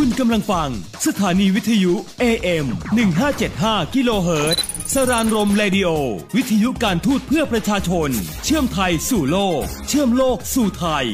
ุณกำลังฟัง สถานีวิทยุ AM 1575กิโลเฮิรตซ์สรานรมเรดิโอ วิทยุการทูตเพื่อประชาชน เชื่อมไทยสู่โลก เชื่อมโลกสู่ไทย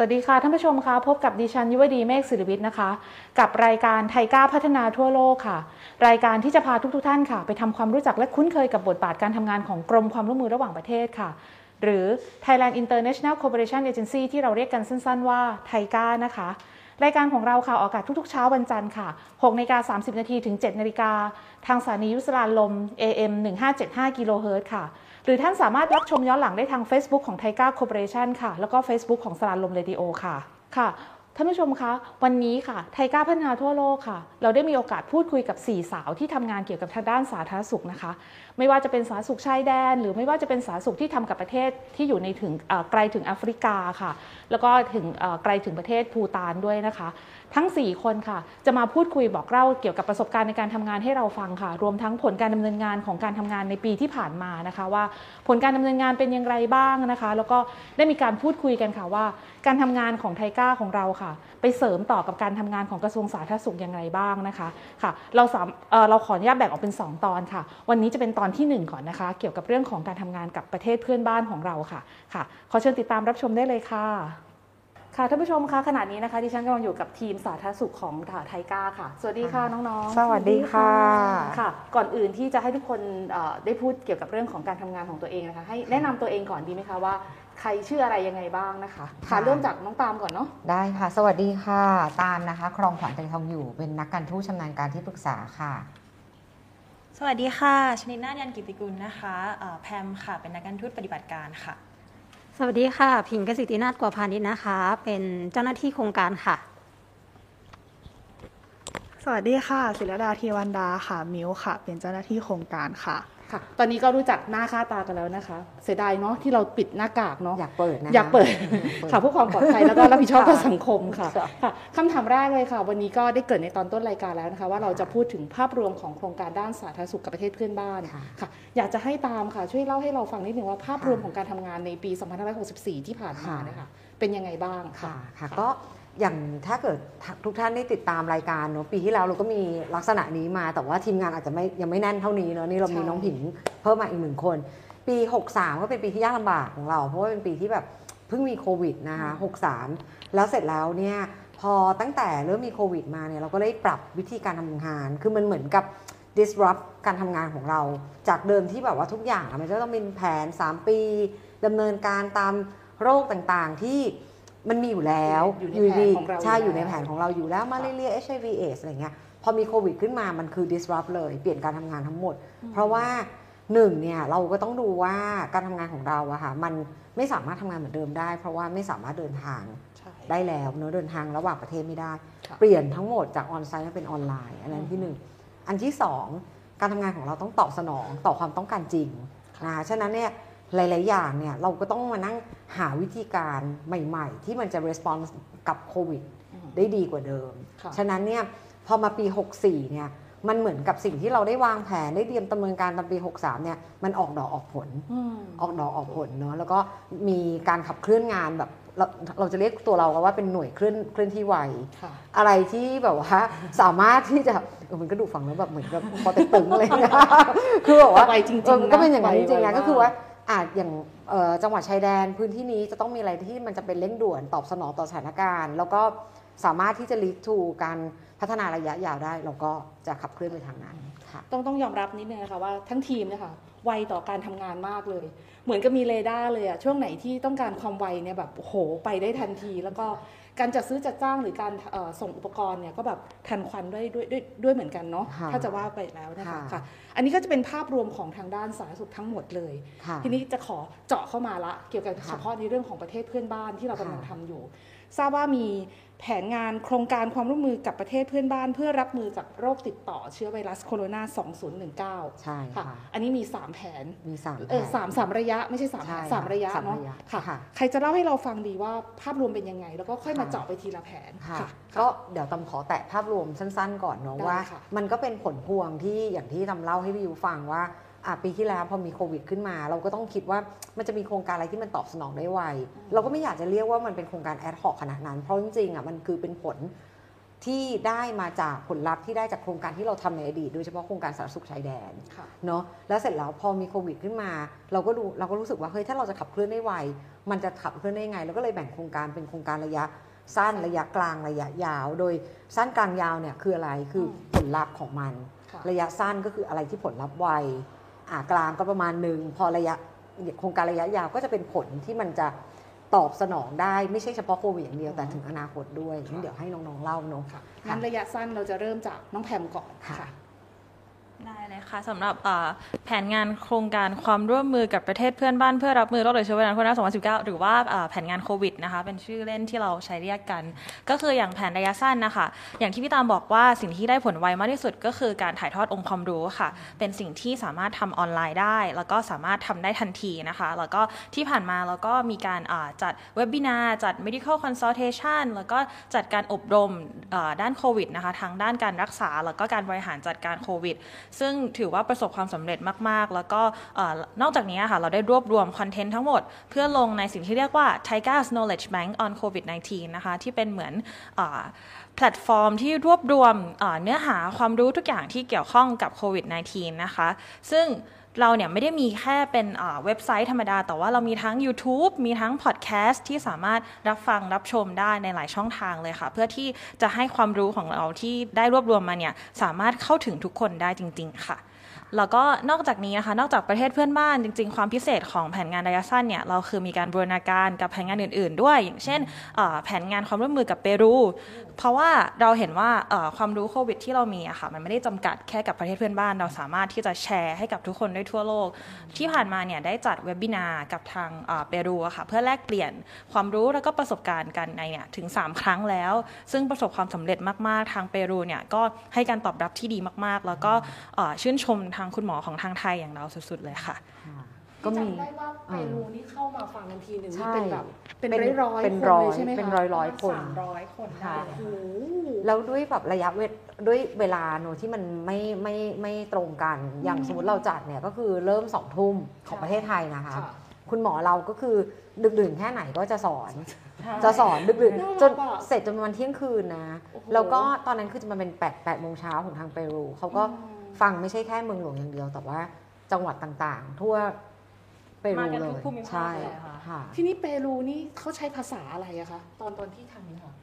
สวัสดีค่ะท่านผู้ชมคะพบกับดิฉันยุวดีเมฆศิริวิทย์นะคะ กับรายการไทยก้าพัฒนาทั่วโลกค่ะ รายการที่จะพาทุกๆทท่านค่ะ ไปทำความรู้จักและคุ้นเคยกับบทบาทการทำงานของกรมความร่วมมือระหว่างประเทศค่ะ หรือ Thailand International Cooperation Agency ที่เราเรียกกันสั้นๆว่าไทยก้านะคะ รายการของเราค่ะออกอากาศทุกๆเช้าวันจันทร์ค่ะ6นาฬิกา30นาทีถึง7นาฬิกาทางสถานียุสลานลม AM 1575กิโลเฮิรตซ์ค่ะ หรือท่านสามารถรับชมย้อนหลังได้ทาง Facebook ของ TICA Cooperation ค่ะ แล้วก็ Facebook ของสราญรมเรดิโอค่ะค่ะ ท่านผู้ชมคะ วันนี้ค่ะ TICA พัฒนาทั่วโลกค่ะ เราได้มีโอกาสพูดคุยกับ 4 สาวที่ทำงานเกี่ยวกับทางด้านสาธารณสุขนะคะ ไม่ว่าจะเป็นสาธารณสุขชายแดน หรือไม่ว่าจะเป็นสาธารณสุขที่ทำกับประเทศที่อยู่ในถึงไกลถึงแอฟริกาค่ะ แล้วก็ถึงไกลถึงประเทศภูฏานด้วยนะคะ ทั้ง 4 คนค่ะ จะมาพูดคุยบอกเล่าเกี่ยวกับประสบการณ์ในการทำงานให้เราฟังค่ะ รวมทั้งผลการดำเนินงานของการทำงานในปีที่ผ่านมานะคะ ว่าผลการดำเนินงานเป็นอย่างไรบ้างนะคะ แล้วก็ได้มีการพูดคุยกันค่ะว่า การทำงานของไทก้าของเราค่ะ ไปเสริมต่อกับการทำงานของกระทรวงสาธารณสุขอย่างไรบ้างนะคะค่ะ เราสามเเราขออนุญาตแบ่งออกเป็น 2 ตอนค่ะ วันนี้จะเป็นตอนทีหนึ่1 ก่อนนะคะ เกี่ยวกับเรื่องของการทำงานกับประเทศเพื่อนบ้านของเราค่ะค่ะขอเชิญติดตามรับชมได้เลยค่ะ ค่ะท่านผู้ชมคะขณะนี้นะคะดิฉันกำลังอยู่กับทีมสาธารณสุขของไทก้าค่ะ สวัสดีค่ะน้องๆสวัสดีค่ะค่ะ ก่อนอื่นที่จะให้ทุกคนเอ่อได้พูดเกี่ยวกับเรื่องของการทำงานของตัวเองนะคะ ให้แนะนำตัวเองก่อนดีไหมคะว่าใครชื่ออะไรยังไงบ้างนะคะค่ะค่ะเริ่มจากน้องตามก่อนเนาะได้ค่ะ สวัสดีค่ะ ตามนะคะ ครองขวัญใจทองอยู่เป็นนักการทูตชำนาญการที่ปรึกษาค่ะ สวัสดีค่ะชนิดนาฏยันกิติกุลนะคะเอ่อแพมค่ะ เป็นนักการทูตปฏิบัติการค่ะ สวัสดีค่ะผิงกสิตินาฏกว่าพาณิชนะคะ เป็นเจ้าหน้าที่โครงการค่ะ สวัสดีค่ะ ศิรดาเทวันดาค่ะ มิวค่ะ เป็นเจ้าหน้าที่โครงการค่ะ ค่ะ ตอนนี้ก็รู้จักหน้าค่าตากันแล้วนะคะ เสียดายเนาะที่เราปิดหน้ากากเนาะอยากเปิดนะคะอยากเปิดค่ะเพื่อความปลอดภัยแล้วก็รับผิดชอบต่อค่ะสังคมค่ะค่ะค่ะคำถามแรกเลยค่ะ วันนี้ก็ได้เกริดในตอนต้นรายการแล้วนะคะ ว่าเราจะพูดถึงภาพรวมของโครงการด้านสาธารณสุขกับประเทศเพื่อนบ้านค่ะค่ะอยากจะให้ตามค่ะ ช่วยเล่าให้เราฟังนิดนึงว่าภาพรวมค่ะของการทำงานในปี 2564 ที่ผ่านมาค่ะนะคะเป็นยังไงบ้างค่ะค่ะ ก็ อย่างถ้าเกิดทุกท่านได้ติดตามรายการเนอะปีที่แล้วเราก็มีลักษณะนี้มา แต่ว่าทีมงานอาจจะไม่ยังไม่แน่นเท่านี้เนอะนี่เรามีน้องผิงเพิ่มมาอีกหนึ่งคน ปี 63 ก็เป็นปีที่ยากลำบากของเรา เพราะว่าเป็นปีที่แบบเพิ่งมีโควิดนะคะ63 แล้วเสร็จแล้วเนี่ยพอตั้งแต่เริ่มมีโควิดมาเนี่ยเราก็ได้ปรับวิธีการทำงาน คือมันเหมือนกับ disrupt การทำงานของเรา จากเดิมที่แบบว่าทุกอย่างอะมันจะต้องเป็นแผน 3 ปีดำเนินการตามโรคต่างๆที่ มันมีอยู่แล้วอยู่ในอยู่ดีแผนของเราใช่อยู่อยู่ในแล้วแผนของเราอยู่แล้วมาเรีย HIV AIDS อะไรเงี้ยพอมีโควิดขึ้นมามันคือ disrupt เลย เปลี่ยนการทำงานทั้งหมด เพราะว่าหนึ่งเนี่ยเราก็ต้องดูว่าการทำงานของเราอะค่ะมันไม่สามารถทำงานเหมือนเดิมได้ เพราะว่าไม่สามารถเดินทางใช่ได้แล้วเนอะเดินทางระหว่างประเทศไม่ได้ค่ะเปลี่ยนทั้งหมดจากออนไซต์มาเป็นออนไลน์ อันนั้นที่หนึ่งอันที่สองการทำงานของเราต้องตอบสนองต่อความต้องการจริงนะคะฉะนั้นเนี่ย หลาย ๆ อย่างเนี่ยเราก็ต้องมานั่งหาวิธีการใหม่ ๆ ที่มันจะ response กับโควิดอืมได้ดีกว่าเดิมค่ะฉะนั้นเนี่ยพอมาปี 64 เนี่ยมันเหมือนกับสิ่งที่เราได้วางแผนได้เตรียมดำเนินการตอนปี 63 เนี่ยมันออกดอกออกผลอืมออกดอกออกผลเนาะแล้วก็มีการขับเคลื่อนงานแบบเราเราจะเรียกตัวเราว่าเป็นหน่วยเคลื่อนเคลื่อนที่ไวค่ะอะไรที่แบบว่าสามารถที่จะเออมันก็ดูฟังแล้วแบบเหมือนกับพอเต็กตึงอะไรอย่างเงี้ยคือแบบว่าไวจริงๆเออมันก็เป็นอย่างนั้นไวจริงๆไวนะมากก็คือว่า อาจอย่างเอ่อจังหวัดชายแดนพื้นที่นี้จะต้องมีอะไรที่มันจะเป็นเร่งด่วนตอบสนองต่อสถานการณ์ แล้วก็สามารถที่จะ lead to การพัฒนาระยะยาวได้ เราก็จะขับเคลื่อนไปทางนั้นค่ะต้องต้องยอมรับนิดนึงนะคะว่าทั้งทีมเนะคะไวต่อการทำงานมากเลย เหมือนกับมีเรดาร์เลยอะช่วงไหนที่ต้องการความไวเนี่ยแบบโอ้โหไปได้ทันที แล้วก็การจัดซื้อจัดจ้างหรือการเอ่อส่งอุปกรณ์เนี่ยก็แบบทันควันด้วยด้วยด้วยด้วยเหมือนกันเนาะค่ะถ้าจะว่าไปแล้วนะคะค่ะค่ะ อันนี้ก็จะเป็นภาพรวมของทางด้านสาธารณสุขทั้งหมดเลยค่ะทีนี้จะขอเจาะเข้ามาละ เกี่ยวกับค่ะเฉพาะในเรื่องของประเทศเพื่อนบ้านที่เรากำลังค่ะทำอยู่ ทราบว่ามีแผนงานโครงการความร่วมมือกับประเทศเพื่อนบ้าน เพื่อรับมือกับโรคติดต่อเชื้อไวรัสโคโรนา 2019 ใช่ค่ะค่ะอันนี้มี 3 แผน มีสามเออแผนสามสามระยะะไม่ใช่สามใช่สามระยะสามเนาะระยะค่ะค่ะ ใครจะเล่าให้เราฟังดีว่าภาพรวมเป็นยังไง แล้วก็ค่อยมาค่ะเจาะไปทีละแผนค่ะค่ะก็เดี๋ยวตำขอแตะภาพรวมสั้น ๆ ก่อนเนาะได้ว่าค่ะมันก็เป็นผลพวงที่อย่างที่ตำเล่าให้พี่ยูฟังว่าอะปีที่แล้วพอมีโควิดขึ้นมา เราก็ต้องคิดว่ามันจะมีโครงการอะไรที่มันตอบสนองได้ไว เราก็ไม่อยากจะเรียกว่ามันเป็นโครงการแอดฮอกขนาดนั้น เพราะจริงๆอะมันคือเป็นผลที่ได้มาจากผลลัพธ์ที่ได้จากโครงการที่เราทำในอดีตโดยเฉพาะโครงการสาธารณสุขชายแดนค่ะเนาะแล้วเสร็จแล้วพอมีโควิดขึ้นมา เราก็ดูเราก็รู้สึกว่าเฮ้ยถ้าเราจะขับเคลื่อนได้ไว มันจะขับเคลื่อนได้ยังไงเราก็เลยแบ่งโครงการเป็นโครงการระยะสั้นระยะกลางระยะยาว โดยสั้นกลางยาวเนี่ยคืออะไรคือผลลัพธ์ของมันค่ะ ระยะสั้นก็คืออะไรที่ผลลัพธ์ไวอ่ากลางก็ประมาณหนึ่งพอระยะโครงการระยะยาวก็จะเป็นผลที่มันจะตอบสนองได้ไม่ใช่เฉพาะโควิดอย่างเดียวแต่ถึงอนาคตด้วยงั้นเดี๋ยวให้น้องๆเล่าเนาะค่ะงั้นระยะสั้นเราจะเริ่มจากน้องแพมก่อนค่ะค่ะ ได้เลยค่ะสำหรับแผนงานโครงการความร่วมมือกับประเทศเพื่อนบ้านเพื่อรับมือโรคติดเชื้อไวรัสโควิด2019 หรือว่าแผนงานโควิดนะคะเป็นชื่อเล่นที่เราใช้เรียกกัน ก็คืออย่างแผนระยะสั้นนะคะ อย่างที่พี่ตามบอกว่าสิ่งที่ได้ผลไวมากที่สุดก็คือการถ่ายทอดองค์ความรู้ค่ะ เป็นสิ่งที่สามารถทำออนไลน์ได้ แล้วก็สามารถทำได้ทันทีนะคะ แล้วก็ที่ผ่านมาเราก็มีการจัดเว็บ i นาจัด medical consultation แล้วก็จัดการอบรมด้านโควิดนะคะทางด้านการรักษาแล้วก็การบริหารจัดการโควิดซึ่งถือว่าประสบความสำเร็จมากๆ แล้วก็นอกจากนี้ค่ะเราได้รวบรวมคอนเทนต์ทั้งหมด เพื่อลงในสิ่งที่เรียกว่า Tiger's Knowledge Bank on COVID-19 นะคะที่เป็นเหมือนอแพลตฟอร์มที่รวบรวมเนื้อหาความรู้ทุกอย่างที่เกี่ยวข้องกับโควิด -19 นะคะซึ่ง เราเนี่ยไม่ได้มีแค่เป็นเว็บไซต์ธรรมดา แต่ว่าเรามีทั้ง YouTube มีทั้งพอดแคสต์ที่สามารถรับฟังรับชมได้ในหลายช่องทางเลยค่ะ เพื่อที่จะให้ความรู้ของเราที่ได้รวบรวมมาเนี่ยสามารถเข้าถึงทุกคนได้จริง ๆ ค่ะ แล้วก็นอกจากนี้นะคะ นอกจากประเทศเพื่อนบ้านจริง ๆ ความพิเศษของแผนงานระยะสั้นเนี่ยเราคือมีการบูรณาการกับแผนงานอื่น ๆ ด้วย อย่างเช่นแผนงานความร่วมมือกับเปรู เพราะว่าเราเห็นว่าความรู้โควิดที่เรามีอะค่ะมันไม่ได้จำกัดแค่กับประเทศเพื่อนบ้าน เราสามารถที่จะแชร์ให้กับทุกคนได้ทั่วโลก ที่ผ่านมาเนี่ยได้จัดเว็บบินาร์กับทางเปรูอะค่ะเพื่อแลกเปลี่ยนความรู้แล้วก็ประสบการณ์กันในเนี่ยถึง 3 ครั้งแล้ว ซึ่งประสบความสำเร็จมาก ๆ ทางเปรูเนี่ยก็ให้การตอบรับที่ดีมาก ๆ แล้วก็ชื่นชมทางคุณหมอของทางไทยอย่างเราสุดๆเลยค่ะค่ะ ก็มีจำได้ว่าเปรูนี่เข้ามาฟังกันทีหนึ่งใช่นี่เป็นแบบเป็นเป็นร้อยๆเป็นคนร้อยเลยใช่ไหมคะเป็นร้อยๆคนสามร้อยคนได้ค่ะโอ้โหแล้วด้วยแบบระยะเวทด้วยเวลาโนที่มันไม่ไม่ไม่ตรงกัน อย่างสมมติเราจัดเนี่ยก็คือเริ่มสองทุ่มของประเทศไทยนะคะค่ะคุณหมอเราก็คือดึกดื่นแค่ไหนก็จะสอน จะสอนดึกดื่นน่ารักจนอะเสร็จจนประมาณเที่ยงคืนนะโอ้โหแล้วก็ตอนนั้นคือจะมาเป็น8ปดแปดโมงเช้าของทางเปรูเขาก็อืม ฟังไม่ใช่แค่เมืองหลวงอย่างเดียว แต่ว่าจังหวัดต่างๆ ทั่วเปรูมากันเลทุกยภูมิภาคใช่เลยค่ะค่ะ ที่นี่เปรูนี่เขาใช้ภาษาอะไรอะคะตอนตอนที่ทำเนี่ยค่ะ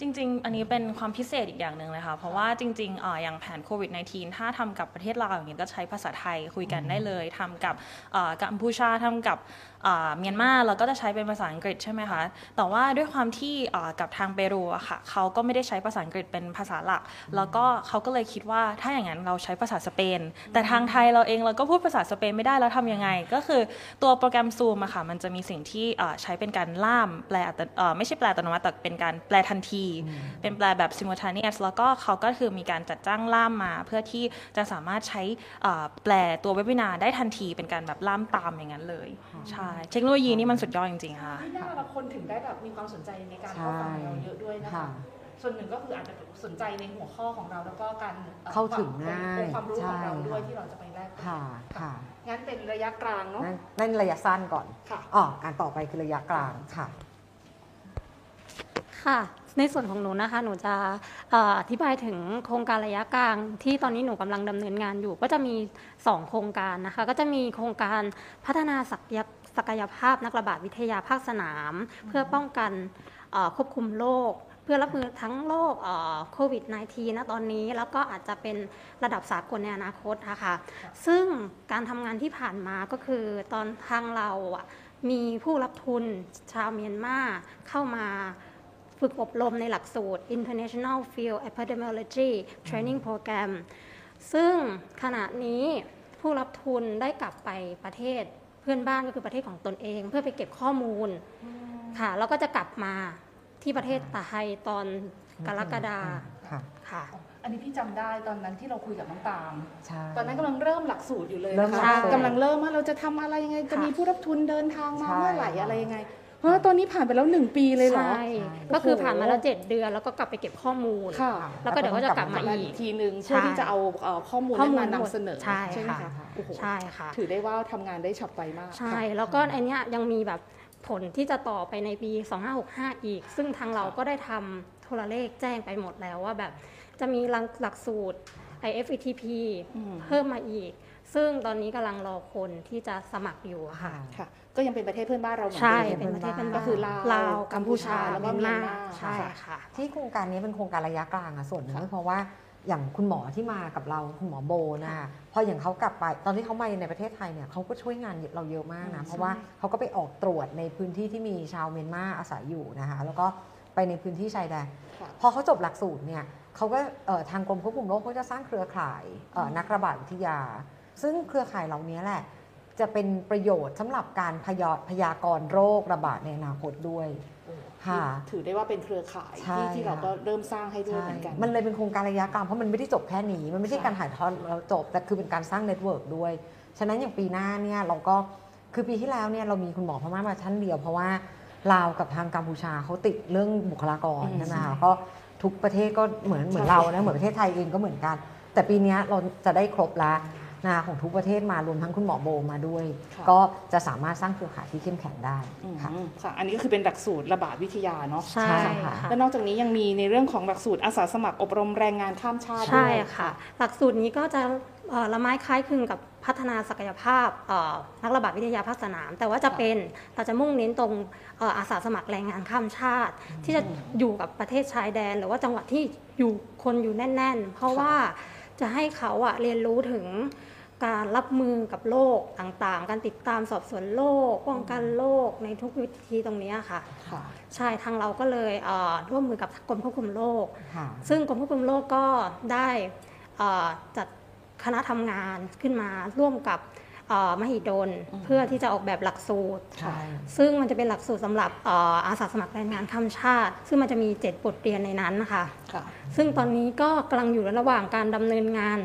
จริง ๆ อันนี้เป็นความพิเศษอีกอย่างหนึ่งเลยค่ะ เพราะว่าจริงๆเอ่ออย่างแผนโควิด -19 ถ้าทำกับประเทศลาวอย่างเงี้ยก็ใช้ภาษาไทยคุยกันได้เลยทำกับเอ่อกัมพูชาทำกับเอ่อเมียนมาเราก็จะใช้เป็นภาษาอังกฤษใช่ไหมคะ แต่ว่าด้วยความที่เอ่อกับทางเปรูอะค่ะเขาก็ไม่ได้ใช้ภาษาอังกฤษเป็นภาษาหลัก แล้วก็เขาก็เลยคิดว่าถ้าอย่างนั้นเราใช้ภาษาสเปน แต่ทางไทยเราเองเราก็พูดภาษาสเปนไม่ได้แล้วทำยังไง ก็คือตัวโปรแกรมซูมอะค่ะมันจะมีสิ่งที่เอ่อใช้เป็นการล่ามแปลอัตเอ่อไม่ใช่แปลอัตโนมัติแต่เป็นการแปลทันที เป็นแปลแบบ simultaneous แล้วก็เขาก็คือมีการจัดจ้างล่ามมา เพื่อที่จะสามารถใช้เอ่อแปลตัวเว็บวินาได้ทันที เป็นการแบบล่ามตามอย่างนั้นเลยใช่เทคโนโลยีนี่มันสุดยอดจริงๆค่ะที่น่าละคนถึงได้แบบมีความสนใจในการเข้าฟังเราเยอะด้วยนะคะค่ะส่วนหนึ่งก็คืออาจจะสนใจในหัวข้อของเราแล้วก็การอ่อเข้าถึงง่ายองค์ความรู้ของเราใช่ด้วยค่ะที่เราจะไปแลกเปลี่ยนค่ะค่ะ งั้นเป็นระยะกลางเนาะ นั่นนั่นระยะสั้นก่อนค่ะอ๋อการต่อไปคือระยะกลางค่ะ ค่ะในส่วนของหนูนะคะ หนูจะเอ่ออธิบายถึงโครงการระยะกลางที่ตอนนี้หนูกำลังดำเนินงานอยู่ ก็จะมี 2 โครงการนะคะ ก็จะมีโครงการพัฒนาศักย ศักยภาพนักระบาดวิทยาภาคสนาม เพื่อป้องกันควบคุมโรคเพื่อรับมือทั้งโรคโควิด -19 นะตอนนี้แล้วก็อาจจะเป็นระดับสากลในอนาคตนะคะซึ่งการทำงานที่ผ่านมาก็คือตอนทางเรามีผู้รับทุนชาวเมียนมาเข้ามาฝึกอบรมในหลักสูตร International Field Epidemiology Training Program ซึ่งขณะนี้ผู้รับทุนได้กลับไปประเทศ พื่อนบ้านก็คือประเทศของตนเอง เพื่อไปเก็บข้อมูลค่ะ แล้วก็จะกลับมาที่ประเทศไทยตอนกรกฎาค่ะค่ะออันนี้พี่จำได้ตอนนั้นที่เราคุยกับน้องตาม ใช่ ตอนนั้นกำลังเริ่มหลักสูตรอยู่เลยเริ่มนะหลัคะกสูตร กำลังเริ่มว่าเราจะทำอะไรยังไง จะค่ะมีผู้รับทุนเดินทางมาใช่เมื่อไหร่ค่ะอะไรยังไง เพราะว่าตอนนี้ผ่านไปแล้วหนึ่งปีเลยเหรอ ใช่ ก็คือผ่านมาแล้ว7เดือน แล้วก็กลับไปเก็บข้อมูล ค่ะ แล้วก็เดี๋ยวก็จะกลับมามาอีอีกกทีหนึ่งเพื่อที่จะเอาเอ่อข้อมูลข้อนั้นมูลมานำเสนอใช่ไหมค่ะ คะโอ้โหใช่ค่ะ ถือได้ว่าทำงานได้ฉับไวมากใช่ ค่ะ แล้วก็อันเนี้ยยังมีแบบผลที่จะต่อไปในปี 2565 อีก ซึ่งทางเราก็ได้ทำโทรเลขแจ้งไปหมดแล้วว่าแบบจะมีหลักหลักสูตร IFETP อืม เพิ่มมาอีก ซึ่งตอนนี้กำลังรอคนที่จะสมัครอยู่อะค่ะค่ะ ค่ะ ก็ยังเป็นประเทศเพื่อนบ้านเราเหมือนใช่ เดิมเป็นประเทศเป็นบ้านก็คือลาวลาวกัมพูชาแล้วก็เมียนมาใช่ค่ะ ที่โครงการนี้เป็นโครงการระยะกลางอะส่วนหนึ่งค่ะก็เพราะว่าอย่างคุณหมอที่มากับเราคุณหมอโบนะพออย่างเขากลับไปตอนที่เขามาในประเทศไทยเนี่ยเขาก็ช่วยงานเราเยอะมากนะเพราะว่าเขาก็ไปออกตรวจในพื้นที่ที่มีชาวเมียนมาอาศัยอยู่นะคะแล้วก็ไปในพื้นที่ชายแดน ค่ะ พอเขาจบหลักสูตรเนี่ยเขาก็เอ่อทางกรมควบคุมโรคเขาจะสร้างเครือข่ายเอ่อนักระบาดวิทยา ซึ่งเครือข่ายเหล่านี้แหละ จะเป็นประโยชน์สำหรับการพยาพยากรณ์โรคระบาดในอนาคตด้วยค่ะถือได้ว่าเป็นเครือข่ายใช่ที่ที่เราค่ะก็เริ่มสร้างให้ด้วยใช่เหมือนกัน มันเลยเป็นโครงการระยะกลางเพราะมันไม่ได้จบแค่นี้ มันไม่ใช่ค่ะการถ่ายทอดแล้วจบ แต่คือเป็นการสร้าง network ด้วย ฉะนั้นอย่างปีหน้าเนี่ยเราก็คือปีที่แล้วเนี่ยเรามีคุณหมอพม่ามาท่านเดียว เพราะว่าลาวกับทางกัมพูชาเขาติดเรื่องบุคลากรอืมใช่ไหมคะก็ทุกประเทศก็เหมือนเหมือนเรานะเหมือนประเทศไทยเองก็เหมือนกัน แต่ปีเนี้ยเราจะได้ครบแล้ว นะของทุกประเทศมารวมทั้งคุณหมอโบมาด้วย ค่ะ ก็จะสามารถสร้างเครือข่ายที่เข้มแข็งได้อืมค่ะ ค่ะ อันนี้ก็คือเป็นหลักสูตรระบาดวิทยาเนาะ ใช่ใช่ค่ะ ค่ะ แล้วนอกจากนี้ยังมีในเรื่องของหลักสูตรอาสาสมัครอบรมแรงงานข้ามชาติใช่ด้วย ค่ะ หลักสูตรนี้ก็จะเอ่อละไม้คล้ายคลึงกับพัฒนาศักยภาพเอ่อนักระบาดวิทยาภาคสนาม แต่ว่าจะเป็นเราจะมุ่งเน้นตรงเอ่ออาสาสมัครแรงงานข้ามชาติ ที่จะอยู่กับประเทศชายแดน หรือว่าจังหวัดที่อยู่คนอยู่แน่น ๆ เพราะว่าจะให้เขาอะเรียนรู้ถึง การรับมือกับโรคต่างๆ การติดตามสอบสวนโรคป้องกันโรคในทุกวิธีตรงเนี้ยค่ะ ค่ะ ใช่ทางเราก็เลยเอ่อร่วมมือกับกรมควบคุมโรค ค่ะซึ่งกรมควบคุมโรคก็ได้เอ่อจัดคณะทำงานขึ้นมาร่วมกับเอ่อมหิดลอืมเพื่อที่จะออกแบบหลักสูตร ใช่ ซึ่งมันจะเป็นหลักสูตรสำหรับเอ่ออาสาสมัครแรงงานข้ามชาติ ซึ่งมันจะมี 7 บทเรียนในนั้นนะคะ ค่ะ ซึ่งตอนนี้ก็กำลังอยู่ในระหว่างการดำเนินงาน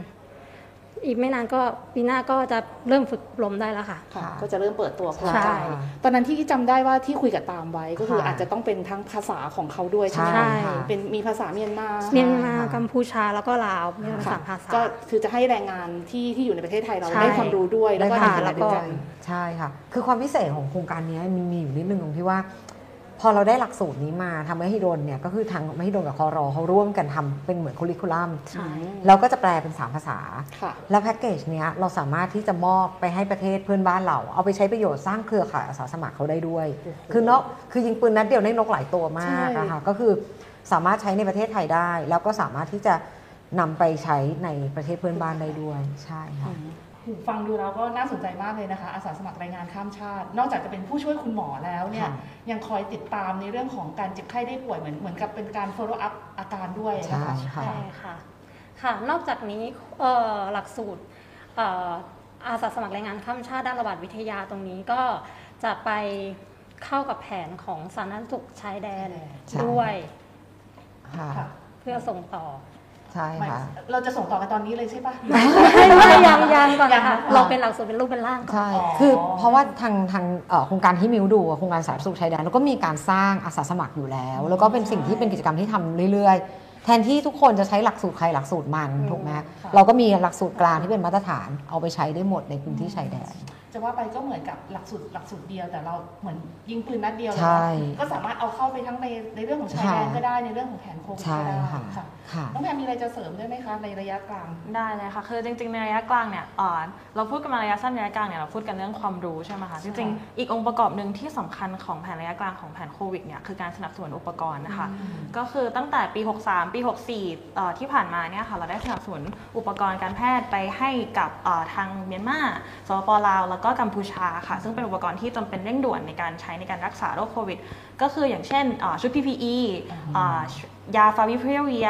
อีกไม่นานก็ปีหน้าก็จะเริ่มฝึกอบรมได้แล้วค่ะค่ะ ค่ะ ก็จะเริ่มเปิดตัวโครงใช่การตอนนั้นที่จำได้ว่าที่คุยกับตามไว้ก็คือค่ะอาจจะต้องเป็นทั้งภาษาของเขาด้วยใช่ไหมใช่ ค่ะเป็นมีภาษาเมียนมาเมียนมาค่ะกัมพูชาแล้วก็ลาวมีภาษาค่ะภาษา ก็คือจะให้แรงงานที่ที่อยู่ในประเทศไทยเราใช่ได้ความรู้ด้วยแล้วก็ได้ในค่ะขณะแล้วเดีก็ยวกัน ใช่ค่ะ คือความพิเศษของโครงการนี้มันมีอยู่นิดนึงตรงที่ว่า พอเราได้หลักสูตรนี้มาทางมหิดลเนี่ยก็คือทางมหิดลกับคอรอเขาร่วมกันทำเป็นเหมือนคุริคูลัมใช่แล้วก็จะแปลเป็น 3 ภาษา ค่ะ แล้วแพ็กเกจเนี้ยเราสามารถที่จะมอบไปให้ประเทศเพื่อนบ้านเรา เอาไปใช้ประโยชน์สร้างเครือข่ายอาสาสมัครเขาได้ด้วยโอ้โหคือนกคือยิงปืนนัดเดียวได้นกหลายตัวมากใช่ นะคะก็คือสามารถใช้ในประเทศไทยได้ แล้วก็สามารถที่จะนำไปใช้ในประเทศเพื่อนบ้านได้ด้วยใช่ค่ะ ฟังดูแล้วก็น่าสนใจมากเลยนะคะ อาสาสมัครแรงงานข้ามชาติ นอกจากจะเป็นผู้ช่วยคุณหมอแล้วเนี่ยค่ะยังคอยติดตามในเรื่องของการเจ็บไข้ได้ป่วยเหมือนเหมือนกับเป็นการ follow up อาการด้วยนะใช่คะค่ะใช่ค่ะค่ะนอกจากนี้เอ่อหลักสูตรเอ่ออาสาสมัครแรงงานข้ามชาติด้านระบาดวิทยาตรงนี้ก็จะไปเข้ากับแผนของสาธารณสุขชายแดนใช่ด้วยค่ะค่ะเพื่อส่งต่อ ใช่ค่ะ เราจะส่งต่อกันตอนนี้เลยใช่ปะ ไม่ไม่ยังยังก่อนนะคะยังเราเป็นหลักสูตรเป็นรูปเป็นร่างก่อน ใช่ อ๋อ คือเพราะว่าทางทางเอ่อโครงการที่มิวดูอะโครงการสาธารณสุขชายแดนแล้วก็มีการสร้างอาสาสมัครอยู่แล้ว แล้วก็เป็นสิ่งที่เป็นกิจกรรมที่ทำเรื่อยๆ แทนที่ทุกคนจะใช้หลักสูตรใครหลักสูตรมันถูกไหมเราก็มีหลักสูตรกลางที่เป็นมาตรฐานเอาไปใช้ได้หมดในพื้นที่ชายแดน จะว่าไปก็เหมือนกับหลักสูตรหลักสูตรเดียวแต่เราเหมือนยิงปืนนัดเดียวเลยใช่เนอะก็สามารถเอาเข้าไปทั้งในในเรื่องของชายแดนค่ะก็ได้ในเรื่องของแผนโควิดใช่ก็ได้ค่ะค่ะค่ะน้องแพรมีอะไรจะเสริมด้วยไหมคะในระยะกลางได้เลยค่ะคือจริงๆในระยะกลางเนี่ยอ่าเราพูดกันมาระยะสั้นระยะกลางเนี่ยเราพูดกันเรื่องความรู้ใช่ไหมคะจริงๆอีกองค์ประกอบหนึ่งที่สำคัญของแผนระยะกลางของแผนโควิดเนี่ยคือการสนับสนุนอุปกรณ์นะคะก็คือตั้งแต่ปี 63 ปี 64เอ่อที่ผ่านมาเนี่ยค่ะเราได้สนับสนุนอุปกรณ์การแพทย์ไปให้กับเอ่อทางเมียนมาสปปลาวแล้วก็กัมพูชาค่ะ ซึ่งเป็นอุปกรณ์ที่จำเป็นเร่งด่วนในการใช้ในการรักษาโรคโควิด ก็คืออย่างเช่นเอ่อชุด PPE เอ่อยาฟาวิพิเวีย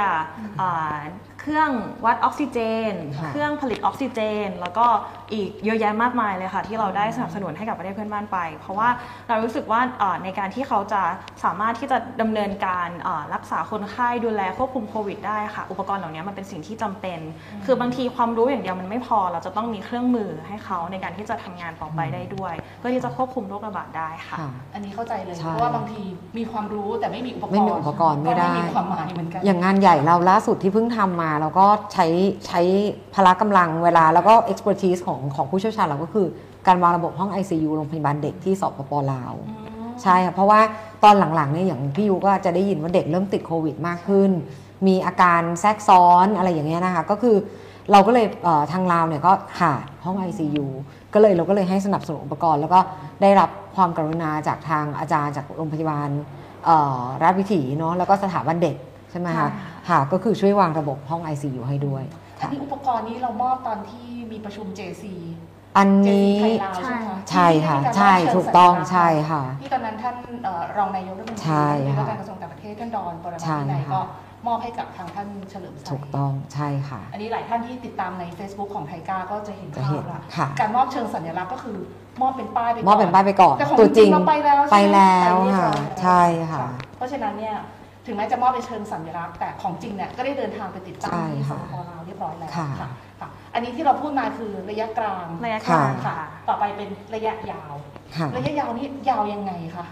เครื่องวัดออกซิเจนค่ะเครื่องผลิตออกซิเจน แล้วก็ อีกเยอะแยะมากมายเลยค่ะ ที่เราได้สนับสนุนให้กับประเทศเพื่อนบ้านไป เพราะว่าเรารู้สึกว่าเอ่อในการที่เขาจะสามารถที่จะดำเนินการเอ่อรักษาคนไข้ดูแลควบคุมโควิดได้ค่ะ อุปกรณ์เหล่านี้มันเป็นสิ่งที่จำเป็น คือบางทีความรู้อย่างเดียวมันไม่พอ เราจะต้องมีเครื่องมือให้เขาในการที่จะทำงานต่อไปได้ด้วย เพื่อที่จะควบคุมโรคระบาดได้ค่ะค่ะอันนี้เข้าใจเลยใช่เพราะว่าบางทีมีความรู้แต่ไม่มีอุปกรณ์ไม่มีอุปกรณ์ไม่ได้ก็มีความหมายเหมือนกันอย่างงานใหญ่เราล่าสุดที่เพิ่งทำมาเราก็ใช้ใช้พละกำลังเวลาแล้วก็ expertise ของของผู้เชี่ยวชาญเราก็คือ การวางระบบห้อง ICU โรงพยาบาลเด็กที่สปปลาวใช่ค่ะเพราะว่าตอนหลังๆเนี่ยอย่างพี่ยูก็จะได้ยินว่าเด็กเริ่มติดโควิดมากขึ้น มีอาการแทรกซ้อนอะไรอย่างเงี้ยนะคะก็คือเราก็เลยเอ่อทางลาวเนี่ยก็ขาดห้อง ICU ก็เลยเราก็เลยให้สนับสนุนอุปกรณ์ แล้วก็ได้รับความกรุณาจากทางอาจารย์จากโรงพยาบาลเอ่อราชวิถีเนาะแล้วก็สถาบันเด็กใช่ไหมคะค่ะก็คือช่วยวางระบบห้อง ICU ให้ด้วย อันค่ะนี้อุปกรณ์นี้เรามอบตอนที่มีประชุม JC อัน JC นี้ไทยลาวใช่ไหมคะใช่ค่ะที่มีารใช่มบเชิญถูกต้องสัญลักษณ์ใช่ค่ะที่ตอนนั้นท่านเอ่อรองนายกรัฐมนตรีใช่และค่ะการกระทรวงต่างประเทศท่านดอนปรมัตใช่ถ์วินัยค่ะก็มอบให้กับทางท่านเฉลิมชัถูยกต้องใช่ค่ะ อันนี้หลายท่านที่ติดตามใน Facebook ของไทก้าก็จะเห็นจะภาเห็พนละค่ะการมอบเชิงสัญลักษณ์ก็คือมอบเป็นป้ายไปก่อนมอบเป็นป้ายไปก่อนแต่ของตัวจริงเราไปแล้วไปใช่ไหมแล้วไปเรียบร้ค่ะอยแล้วใช่ค่ะ เพราะฉะนั้นเนี่ย ถึงแม้จะมอบเป็นเชิงสัญลักษณ์แต่ของจริงเนี่ยก็ได้เดินทางไปติดตั้งใช่ที่สค่ะปปลาวเรียบร้อยแล้วค่ะค่ะค่ะ อันนี้ที่เราพูดมาคือระยะกลางระยะกลางค่ะค่ะต่อไปเป็นระยะยาว ค่ะ ระยะยาวนี่ยาวยังไงคะ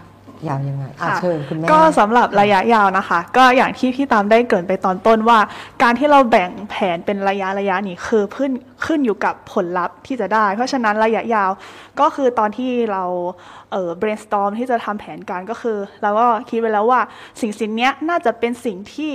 ยาวยังไงอะค่ะเชิญคุณแม่ก็สำหรับระยะยาวนะคะ ก็อย่างที่พี่ตามได้เกรินไปตอนต้นว่า การที่เราแบ่งแผนเป็นระยะระยะนี้คือขึ้นขึ้นอยู่กับผลลัพธ์ที่จะได้ เพราะฉะนั้นระยะยาวก็คือตอนที่เราเอ่อ brainstorm ที่จะทำแผนการก็คือเราก็คิดไว้แล้วว่าสิ่งสิ่งเนี้ยน่าจะเป็นสิ่งที่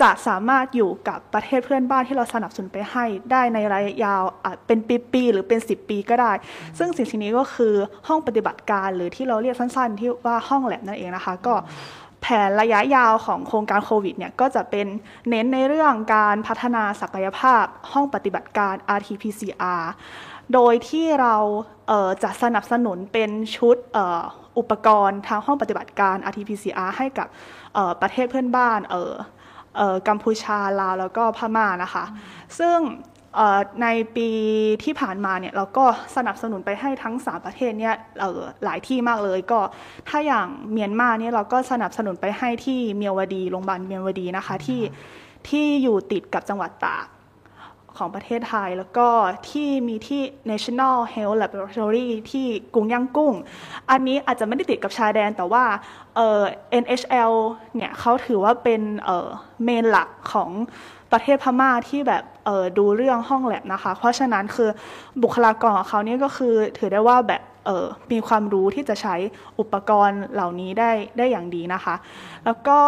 จะสามารถอยู่กับประเทศเพื่อนบ้านที่เราสนับสนุนไปให้ได้ในระยะยาวอาจเป็นปีๆหรือเป็น 10 ปีก็ได้ ซึ่งสิ่งสิ่งนี้ก็คือห้องปฏิบัติการหรือที่เราเรียกสั้นๆ ที่ว่าห้องแลบนั่นเองนะคะ ก็แผนระยะยาวของโครงการโควิดเนี่ยก็จะเป็นเน้นในเรื่องการพัฒนาศักยภาพห้องปฏิบัติการ RT-PCR โดยที่เราเอ่อจะสนับสนุนเป็นชุดเอ่ออุปกรณ์ทางห้องปฏิบัติการ RT-PCR ให้กับเอ่อประเทศเพื่อนบ้านเอ่อเอ่อ กัมพูชาลาวแล้วก็พม่านะคะ ซึ่งเอ่อในปีที่ผ่านมาเนี่ยเราก็สนับสนุนไปให้ทั้ง 3 ประเทศเนี่ยเอ่อหลายที่มากเลย ก็ถ้าอย่างเมียนมาเนี่ยเราก็สนับสนุนไปให้ที่เมียวดีโรงพยาบาลเมียวดีนะคะที่ที่อยู่ติดกับจังหวัดตาก ของประเทศไทย แล้วก็ที่มีที่ National Health Laboratory ที่กรุงย่างกุ้ง อันนี้อาจจะไม่ได้ติดกับชายแดน แต่ว่าเอ่อ NHL เนี่ยเขาถือว่าเป็นเอ่อเมนหลักของประเทศพม่าที่แบบเอ่อดูเรื่องห้องแลบนะคะ เพราะฉะนั้นคือบุคลากรของเขาเนี่ยก็คือถือได้ว่าแบบ มีความรู้ที่จะใช้อุปกรณ์เหล่านี้ได้ได้อย่างดีนะคะ แล้วก็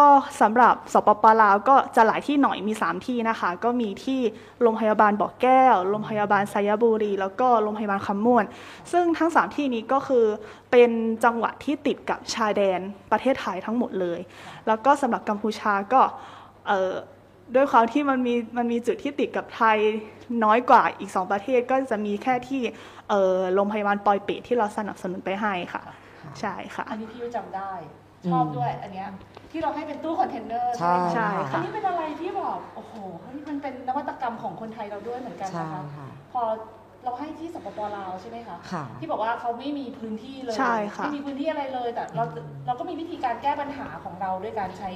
สำหรับสปปลาวก็จะหลายที่หน่อยมี 3 ที่นะคะ ก็มีที่โรงพยาบาลบ่อแก้วโรงพยาบาลไซยบุรี แล้วก็โรงพยาบาลคำม่วน ซึ่งทั้ง 3 ที่นี้ก็คือเป็นจังหวัดที่ติดกับชายแดนประเทศไทยทั้งหมดเลย แล้วก็สำหรับกัมพูชาก็ ด้วยความที่มันมีมันมีจุดที่ติดกับไทยน้อยกว่าอีก 2 ประเทศก็จะมีแค่ที่เอ่อโรงพยาบาลปอยเปตที่เราสนับสนุนไปให้ค่ะ ใช่ค่ะ อันนี้พี่ยุ้ยจำได้ ชอบด้วยอันเนี้ยที่เราให้เป็นตู้คอนเทนเนอร์ใช่ไหมใช่อันค่ะนี้เป็นอะไรที่แบบโอ้โหเฮ้ยมันเป็นนวัตกรรมของคนไทยเราด้วยเหมือนกันใช่นะคะค่ะพอเราให้ที่สปป.ลาวใช่ไหมคะค่ะที่บอกว่าเขาไม่มีพื้นที่เลยใช่ค่ะไม่มีพื้นที่อะไรเลยแต่เราเราก็มีวิธีการแก้ปัญหาของเราด้วยการใช้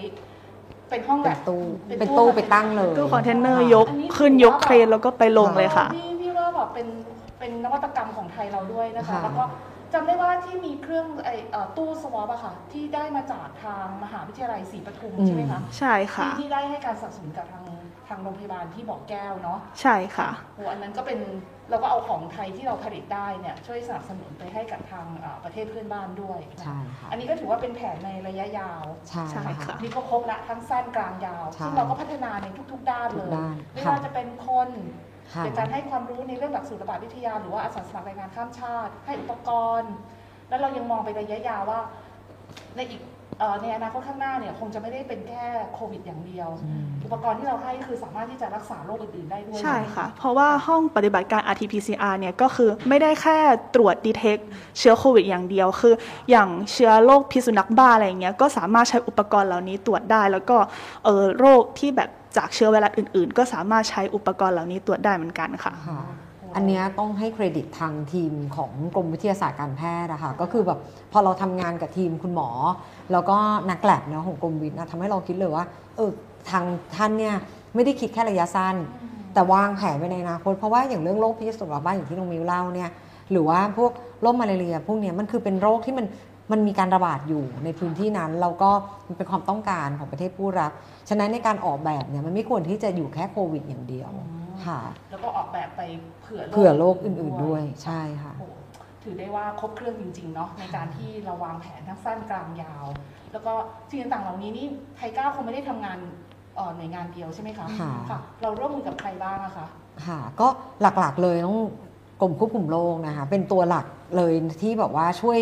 เป็นห้องเป็แบนบตู้เป็นตู้ไปตั้งเลย ตู้คอนเทนเนอร์ยกอันนี้ขึ้นยกเครนแล้วก็ไปลงเลยค่ะ พี่พี่ว่าแบบเป็นเป็นนวัตกรรมของไทยเราด้วยนะคะ ค่ะ แล้วก็จำได้ว่าที่มีเครื่องไอเอ่อตู้ swab อะค่ะ ที่ได้มาจากทางมหาวิทยาลัยศรีปทุมใช่ไหมคะใช่ค่ะ ที่ที่ได้ให้การสนับสนุนกับทางทางโรงพยาบาลที่บอกแก้วเนาะใช่ค่ะ โหอันนั้นก็เป็น เราก็เอาของไทยที่เราผลิตได้เนี่ยช่วยสนับสนุนไปให้กับทางเอ่อประเทศเพื่อนบ้านด้วยนะใช่ค่ะอันนี้ก็ถือว่าเป็นแผนในระยะยาวใช่ใช่ค่ะนี่ก็ครบละทั้งสั้นกลางยาวใช่ซึ่งเราก็พัฒนาในทุก ๆ ด้านทุเลกยด้านไม่ค่ะว่าจะเป็นคนค่ะเป็นการให้ความรู้ในเรื่องหลักสูตรระบาดวิทยา หรือว่าอาสาสมัครแรงงานข้ามชาติ ให้อุปกรณ์ แล้วเรายังมองไประยะยาวว่าในอีก เอ่อในอนาคตข้างหน้าเนี่ยคงจะไม่ได้เป็นแค่โควิดอย่างเดียว อุปกรณ์ที่เราให้คือสามารถที่จะรักษาโรคอื่นๆได้ด้วยใช่ค่ะ เพราะว่าห้องปฏิบัติการ RT-PCR เนี่ยก็คือไม่ได้แค่ตรวจดีเทคเชื้อโควิดอย่างเดียว คือ อย่างเชื้อโรคพิษสุนัขบ้าอะไรอย่างเงี้ยก็สามารถใช้อุปกรณ์เหล่านี้ตรวจได้ แล้วก็เออโรคที่แบบจากเชื้อไวรัสอื่น ๆ ก็สามารถใช้อุปกรณ์เหล่านี้ตรวจได้เหมือนกันค่ะค่ะ อันเนี้ยต้องให้เครดิตทางทีมของกรมวิทยาศาสตร์การแพทย์นะคะก็คือแบบพอเราทำงานกับทีมคุณหมอ แล้วก็นักแลบเนาะของกรมวิทย์นะทำให้เราคิดเลยว่าเออทางท่านเนี่ยไม่ได้คิดแค่ระยะสั้น แต่วางแผนไว้ในอนาคตเพราะว่าอย่างเรื่องโรคพิษสุนัขบ้าอย่างที่น้องมิวเล่าเนี่ยหรือว่าพวกโรคมาลาเรียพวกเนี้ยมันคือเป็นโรคที่มันมันมีการระบาดอยู่ในพื้นที่นั้นแล้วก็มันเป็นความต้องการของประเทศผู้รับ ฉะนั้นในการออกแบบเนี่ยมันไม่ควรที่จะอยู่แค่โควิดอย่างเดียว ค่ะ แล้วก็ออกแบบไปเผื่อเผื่อโรคอื่นๆด้วยใช่ค่ะ โอ้ถือได้ว่าครบเครื่องจริง ๆ เนาะในการที่เราวางแผนทั้งสั้นกลางยาว แล้วก็สิ่งต่างๆเหล่านี้นี่ไทก้าคงไม่ได้ทำงานเอ่อหน่วยงานเดียวใช่ไหมคะค่ะค่ะ เราร่วมมือกับใครบ้างอะคะ ค่ะ ก็หลักๆเลยต้องกรมควบคุมโรคนะคะ เป็นตัวหลักเลยที่แบบว่าช่วย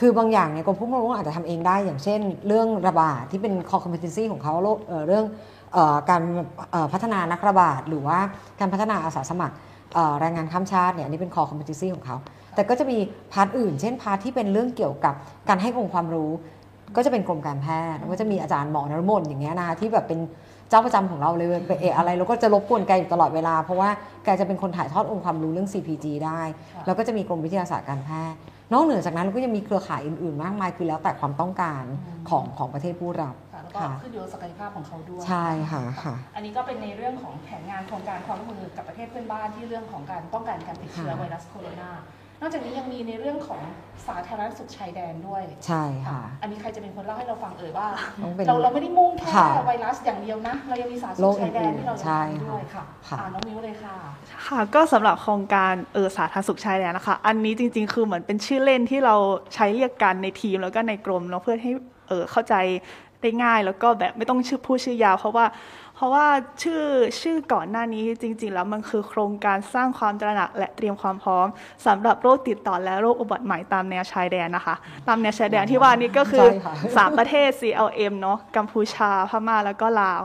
คือบางอย่างเนี่ยกรมควบคุมโรคอาจจะทำเองได้ อย่างเช่น เรื่องระบาดที่เป็น core competency ของเขาโรคเอ่อเรื่องเออ การเอ่อพัฒนานักระบาดหรือว่าการพัฒนาอาสาสมัครเอ่อแรงงานข้ามชาติเนี่ยอันนี้เป็น core competency ของเขา แต่ก็จะมี part อื่น เช่น part ที่เป็นเรื่องเกี่ยวกับการให้องค์ความรู้ ก็จะเป็นกรมการแพทย์แล้วก็จะมีอาจารย์หมอนรมนอย่างเงี้ยนะคะที่แบบเป็นเจ้าประจำของเราเลยไปเอะอะไรเราก็จะรบกวนแกอยู่ตลอดเวลา เพราะว่าแกจะเป็นคนถ่ายทอดองค์ความรู้เรื่อง CPG ได้ค่ะแล้วก็จะมีกรมวิทยาศาสตร์การแพทย์นอกเหนือจากนั้นก็ยังมีเครือข่ายอื่นๆ มากมายคือแล้วแต่ความต้องการของของประเทศผู้รับค่ะแล้ว ก็ค่ะ ขึ้นอยู่กับศักยภาพของเขาด้วย ใช่ค่ะค่ะ อันนี้ก็เป็นในเรื่องของแผนงานโครงการความร่วมมือกับประเทศเพื่อนบ้านที่เรื่องของการป้องกันการติดเชื้อค่ะ ไวรัสโคโรนา นอกจากนี้ยังมีในเรื่องของสาธารณสุขชายแดนด้วย ใช่ค่ะ อันนี้ใครจะเป็นคนเล่าให้เราฟังเอ่ยว่า ต้องเป็น เราเราไม่ได้มุ่งแค่ค่ะไวรัสอย่างเดียวนะ เรายังมีสาธารณสุโรขคชายแดนที่เราอื่นๆใช่ทำด้วยค่ะค่ะ อ่าน้องมิ้วเลยค่ะ ค่ะก็สำหรับโครงการเออสาธารณสุขชายแดนนะคะ อันนี้จริง ๆ คือเหมือนเป็นชื่อเล่นที่เราใช้เรียกกันในทีมแล้วก็ในกรมเนาะเพื่อให้เออเข้าใจ ได้ง่าย แล้วก็แบบไม่ต้องชื่อพูดชื่อยาวเพราะว่าเพราะว่าชื่อชื่อก่อนหน้านี้จริง ๆ แล้วมันคือโครงการสร้างความตระหนักและเตรียมความพร้อมสำหรับโรคติดต่อและโรคอุบัติใหม่ตามแนวชายแดนนะคะ ตามแนวชายแดนที่ว่านี้ก็คือใช่ค่ะสามประเทศ CLM เนาะกัมพูชาพม่าแล้วก็ลาว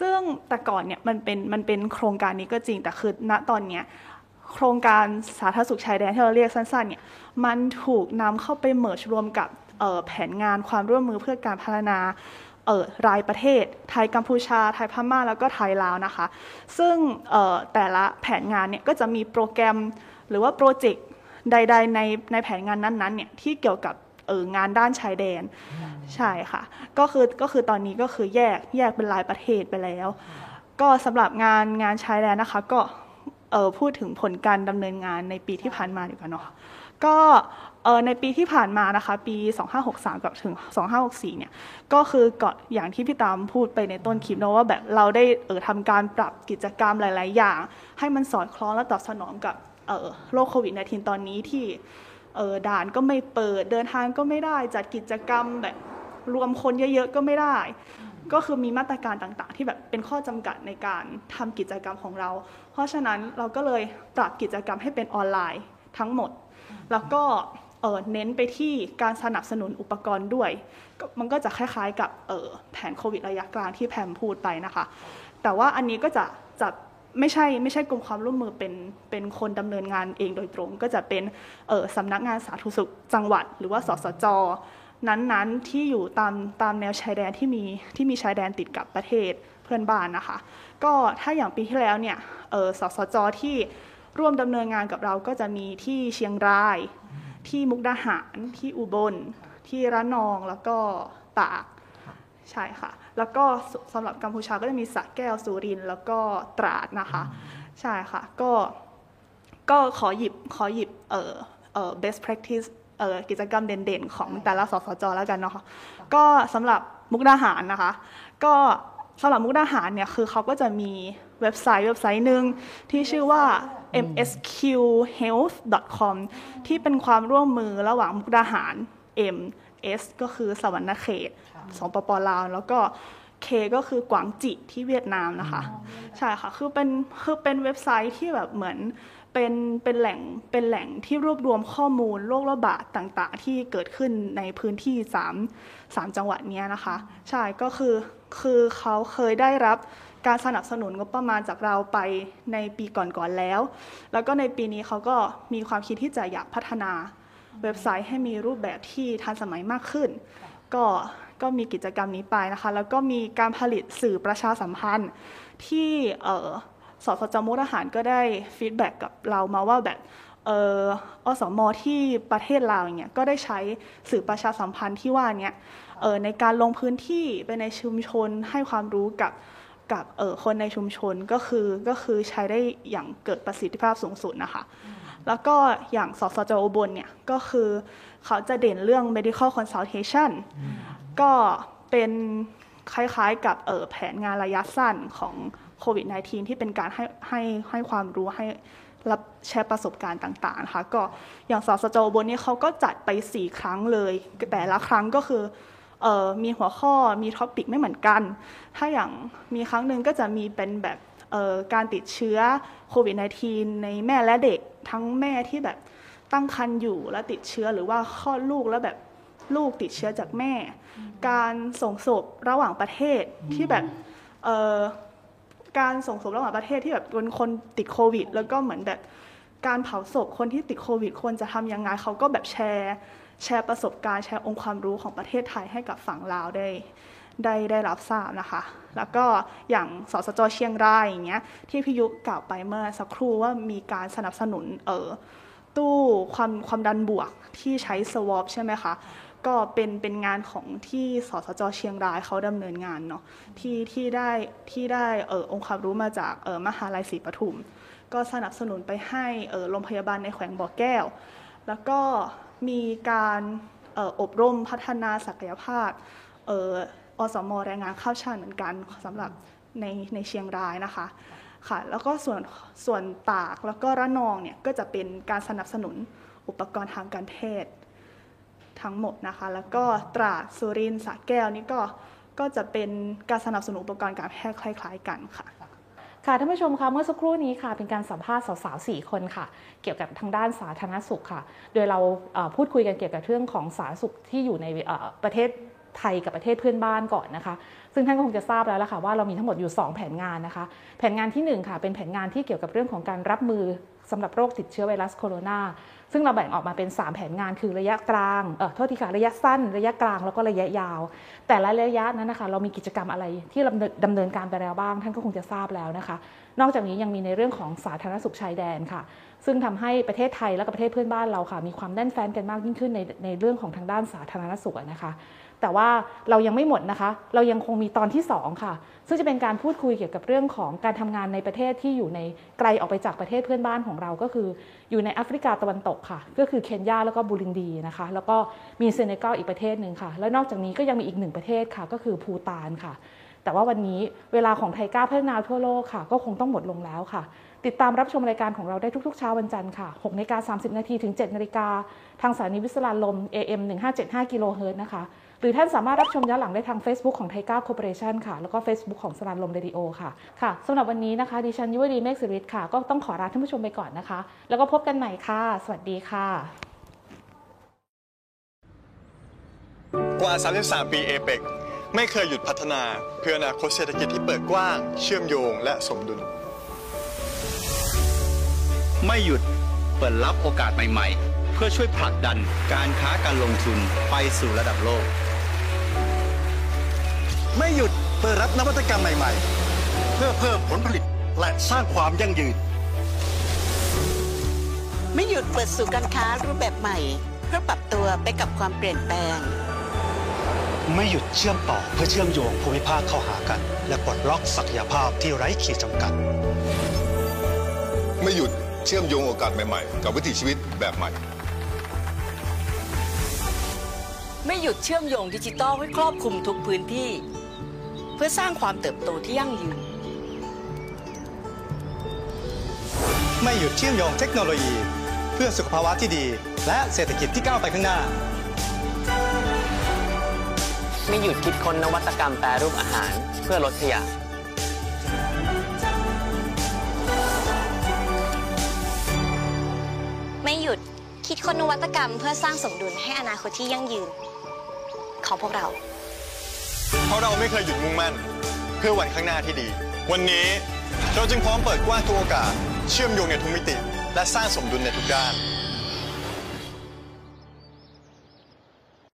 ซึ่งแต่ก่อนเนี่ยมันเป็นมันเป็นโครงการนี้ก็จริงแต่คือณตอนเนี้ยโครงการสาธารณสุขชายแดนที่เราเรียกสั้นๆเนี่ยมันถูกนำเข้าไปเมิร์ชรวมกับเอ่อ แผนงานความร่วมมือเพื่อการพัฒนาเอ่อรายประเทศ ไทยกัมพูชา ไทยพม่า แล้วก็ไทยลาวนะคะ ซึ่งเอ่อแต่ละแผนงานเนี่ยก็จะมีโปรแกรมหรือว่าโปรเจกต์ใด ๆ ในในแผนงานนั้นๆเนี่ยที่เกี่ยวกับเอองานด้านชายแดนใช่ค่ะก็คือก็คือตอนนี้ก็คือแยกแยกเป็นรายประเทศไปแล้ว ก็สำหรับงานงานชายแดนนะคะก็เอ่อพูดถึงผลการดำเนินงานในปีที่ผ่านมาดีกว่าเนาะก็เอ่อ ในปีที่ผ่านมานะคะ ปี 2563 กับถึง 2564 เนี่ย ก็คือก่อนอย่างที่พี่ตามพูดไปในต้นคลิปเนาะว่าแบบเราได้เออทำการปรับกิจกรรมหลาย ๆ อย่าง ให้มันสอดคล้องและตอบสนองกับเอ่อโรคโควิด -19 ตอนนี้ที่เออด่านก็ไม่เปิดเดินทางก็ไม่ได้จัดกิจกรรมแบบรวมคนเยอะ ๆ ก็ไม่ได้ ก็คือมีมาตรการต่างๆ ที่แบบเป็นข้อจำกัดในการทำกิจกรรมของเรา เพราะฉะนั้นเราก็เลยปรับกิจกรรมให้เป็นออนไลน์ทั้งหมด แล้วก็ เน้นไปที่การสนับสนุนอุปกรณ์ด้วย มันก็จะคล้ายๆกับแผนโควิดระยะกลางที่แพมพูดไปนะคะ แต่ว่าอันนี้ก็จะจะไม่ใช่ไม่ใช่กรมความร่วมมือเป็นเป็นคนดำเนินงานเองโดยตรง ก็จะเป็นเอ่อสำนักงานสาธารณสุขจังหวัด หรือว่าสสจนั้นๆที่อยู่ตามตามแนวชายแดนที่มีที่มีชายแดนติดกับประเทศเพื่อนบ้านนะคะ ก็ถ้าอย่างปีที่แล้วเนี่ยสสจที่ร่วมดำเนินงานกับเราก็จะมีที่เชียงราย ที่มุกดาหารที่อุบล ที่ระนองแล้วก็ตากใช่ค่ะ แล้วก็สำหรับกัมพูชาก็จะมีสระแก้วสุรินแล้วก็ตราดนะคะ ใช่ค่ะ ก็ก็ขอหยิบขอหยิบเอ่อเอ่อ best practice เอ่อกิจกรรมเด่นๆ ของแต่ละสสจแล้วกันเนาะค่ะก็สำหรับมุกดาหารนะคะ ก็ สำหรับมุกดาหารเนี่ยคือเขาก็จะมีเว็บไซต์เว็บไซต์หนึ่งที่ชื่อว่า msqhealth.com ที่เป็นความร่วมมือระหว่างมุกดาหาร M S ก็คือสวรรณเขตสปปลาว แล้วก็ K ก็คือกวางจิที่เวียดนามนะคะ ใช่ค่ะ คือเป็นคือเป็นเว็บไซต์ที่แบบเหมือน เป็นเป็นแหล่งเป็นแหล่งที่รวบรวมข้อมูลโรคระบาดต่างๆ ที่เกิดขึ้นในพื้นที่3 3จังหวัดนี้นะคะ ใช่ก็คือคือเขาเคยได้รับการสนับสนุนงบประมาณจากเราไปในปีก่อนๆแล้ว แล้วก็ในปีนี้เขาก็มีความคิดที่จะอยากพัฒนาเว็บไซต์ให้มีรูปแบบที่ทันสมัยมากขึ้น ก็ก็มีกิจกรรมนี้ไปนะคะ แล้วก็มีการผลิตสื่อประชาสัมพันธ์ที่เออสสจ.มุกดาหารก็ได้ feedback กับเรามาว่าแบบเอออสม.ที่ประเทศลาวอย่างเงี้ยก็ได้ใช้สื่อประชาสัมพันธ์ที่ว่าเนี้ยเออในการลงพื้นที่ไปในชุมชนให้ความรู้กับกับเออคนในชุมชนก็คือก็คือใช้ได้อย่างเกิดประสิทธิภาพสูงสุดนะคะ แล้วก็อย่างสสจอุบลเนี่ยก็คือเขาจะเด่นเรื่อง medical consultation ก็เป็นคล้ายๆกับเออแผนงานระยะสั้นของ โควิด -19 ที่เป็นการให้ให้ให้ความรู้ให้รับแชร์ประสบการณ์ต่างๆนะคะก็อย่างสสจบลเนี่ยเขาก็จัดไป 4 ครั้งเลย แต่ละครั้งก็คือมีหัวข้อมีท็อปิกไม่เหมือนกัน ถ้าอย่างมีครั้งหนึ่งก็จะมีเป็นแบบการติดเชื้อโควิด -19 ในแม่และเด็กทั้งแม่ที่แบบตั้งครรภ์อยู่แล้วติดเชื้อหรือว่าคลอดลูกแล้วแบบลูกติดเชื้อจากแม่ การส่งศพระหว่างประเทศที่แบบ การส่งศพระหว่างประเทศที่แบบเป็นคนติดโควิด แล้วก็เหมือนแบบการเผาศพคนที่ติดโควิด ควรจะทำยังไงเขาก็แบบแชร์แชร์ประสบการณ์แชร์องค์ความรู้ของประเทศไทยให้กับฝั่งลาวได้ได้ได้รับทราบนะคะ แล้วก็อย่างสสจเชียงรายอย่างเงี้ยที่พิยุกล่าวไปเมื่อสักครู่ว่ามีการสนับสนุนเออตู้ความความดันบวกที่ใช้สวอปใช่ไหมคะ ก็เป็นเป็นงานของที่สสจเชียงรายเขาดำเนินงานเนาะที่ที่ได้ที่ได้เออองค์ความรู้มาจากเออมหาลัยศรีปทุม ก็สนับสนุนไปให้เออโรงพยาบาลในแขวงบ่อแก้ว แล้วก็มีการเอออบรมพัฒนาศักยภาพเอออสมแรงงานข้าวชาติเหมือนกันสำหรับในในเชียงรายนะคะค่ะแล้วก็ส่วนส่วนตากแล้วก็ระนองเนี่ยก็จะเป็นการสนับสนุนอุปกรณ์ทางการแพทย์ ทั้งหมดนะคะ แล้วก็ตราดสุรินทร์สระแก้วนี่ก็ก็จะเป็นการสนับสนุนอุปกรณ์การแพทย์คล้าย ๆ กันค่ะค่ะท่านผู้ชมคะเมื่อสักครู่นี้ค่ะ เป็นการสัมภาษณ์สาวๆสี่คนค่ะ เกี่ยวกับทางด้านสาธารณสุขค่ะ โดยเราพูดคุยกันเกี่ยวกับเรื่องของสาธารณสุขที่อยู่ในประเทศไทยกับประเทศเพื่อนบ้านก่อนนะคะ ซึ่งท่านก็คงจะทราบแล้วละค่ะว่าเรามีทั้งหมดอยู่ 2 แผนงานนะคะ แผนงานที่ 1 ค่ะ เป็นแผนงานที่เกี่ยวกับเรื่องของการรับมือสำหรับโรคติดเชื้อไวรัสโคโรนา ซึ่งเราแบ่งออกมาเป็น 3 แผนงานคือระยะกลางเออโทษทีค่ะระยะสั้น ระยะกลางแล้วก็ระยะยาว แต่ละระยะนั้นนะคะ เรามีกิจกรรมอะไรที่ดำเนินดำเนินการไปแล้วบ้าง ท่านก็คงจะทราบแล้วนะคะ นอกจากนี้ยังมีในเรื่องของสาธารณสุขชายแดนค่ะ ซึ่งทำให้ประเทศไทยและก็ประเทศเพื่อนบ้านเราค่ะ มีความแน่นแฟ้นกันมากยิ่งขึ้นในในเรื่องของทางด้านสาธารณสุขนะคะ แต่ว่าเรายังไม่หมดนะคะ เรายังคงมีตอนที่ 2 ค่ะ ซึ่งจะเป็นการพูดคุยเกี่ยวกับเรื่องของการทำงานในประเทศที่อยู่ในไกลออกไปจากประเทศเพื่อนบ้านของเราก็คือ อยู่ในแอฟริกาตะวันตกค่ะ ก็คือเคนยาแล้วก็บูรินดีนะคะ แล้วก็มีเซเนกัลอีกประเทศหนึ่งค่ะ แล้วนอกจากนี้ก็ยังมีอีกหนึ่งประเทศค่ะ ก็คือภูฏานค่ะ แต่ว่าวันนี้เวลาของ TICA พัฒนาทั่วโลกค่ะ ก็คงต้องหมดลงแล้วค่ะติดตามรับชมรายการของเราได้ทุกๆเช้าวันจันทร์ค่ะ6นาฬิกา30 นาทีถึง 7นาฬิกาทางสถานีวิทยุสราญรมย์ AM 1575กิโลเฮิรตซ์นะคะ หรือท่านสามารถรับชมย้อนหลังได้ทาง Facebook ของ TICA Cooperation ค่ะ แล้วก็ Facebook ของสราญรมเรดิโอค่ะ ค่ะสำหรับวันนี้นะคะ ดิฉันยุวดีเมฆสิริค่ะ ก็ต้องขอลาท่านผู้ชมไปก่อนนะคะ แล้วก็พบกันใหม่ค่ะ สวัสดีค่ะ กว่า 33 ปีเอเปกไม่เคยหยุดพัฒนาเพื่ออนาคตเศรษฐกิจที่เปิดกว้าง เชื่อมโยงและสมดุล ไม่หยุดเปิดรับโอกาสใหม่ ๆ เพื่อช่วยผลักดันการค้าการลงทุนไปสู่ระดับโลก ไม่หยุดเปิดรับนวัตกรรมใหม่ๆ เพื่อเพิ่มผลผลิตและสร้างความยั่งยืน ไม่หยุดเปิดสู่การค้ารูปแบบใหม่ เพื่อปรับตัวไปกับความเปลี่ยนแปลง ไม่หยุดเชื่อมต่อเพื่อเชื่อมโยงภูมิภาคเข้าหากัน และปลดล็อกศักยภาพที่ไร้ขีดจำกัด ไม่หยุดเชื่อมโยงโอกาสใหม่ๆ กับวิถีชีวิตแบบใหม่ ไม่หยุดเชื่อมโยงดิจิทัลให้ครอบคลุมทุกพื้นที่ เพื่อสร้างความเติบโตที่ยั่งยืน ไม่หยุดเชื่อมโยงเทคโนโลยี เพื่อสุขภาวะที่ดี และเศรษฐกิจที่ก้าวไปข้างหน้า ไม่หยุดคิดค้นนวัตกรรมแปรรูปอาหารเพื่อลดขยะไยุดคิดค้นนวัตกรรมเพื่อสร้างสมดุลให้อนาคตที่ยั่งยืน ของพวกเรา เพราะเราไม่เคยหยุดมุ่งมั่น เพื่อวันข้างหน้าที่ดี วันนี้เราจึงพร้อมเปิดกว้างทุกโอกาส เชื่อมโยงในทุกมิติ และสร้างสมดุลในทุกด้าน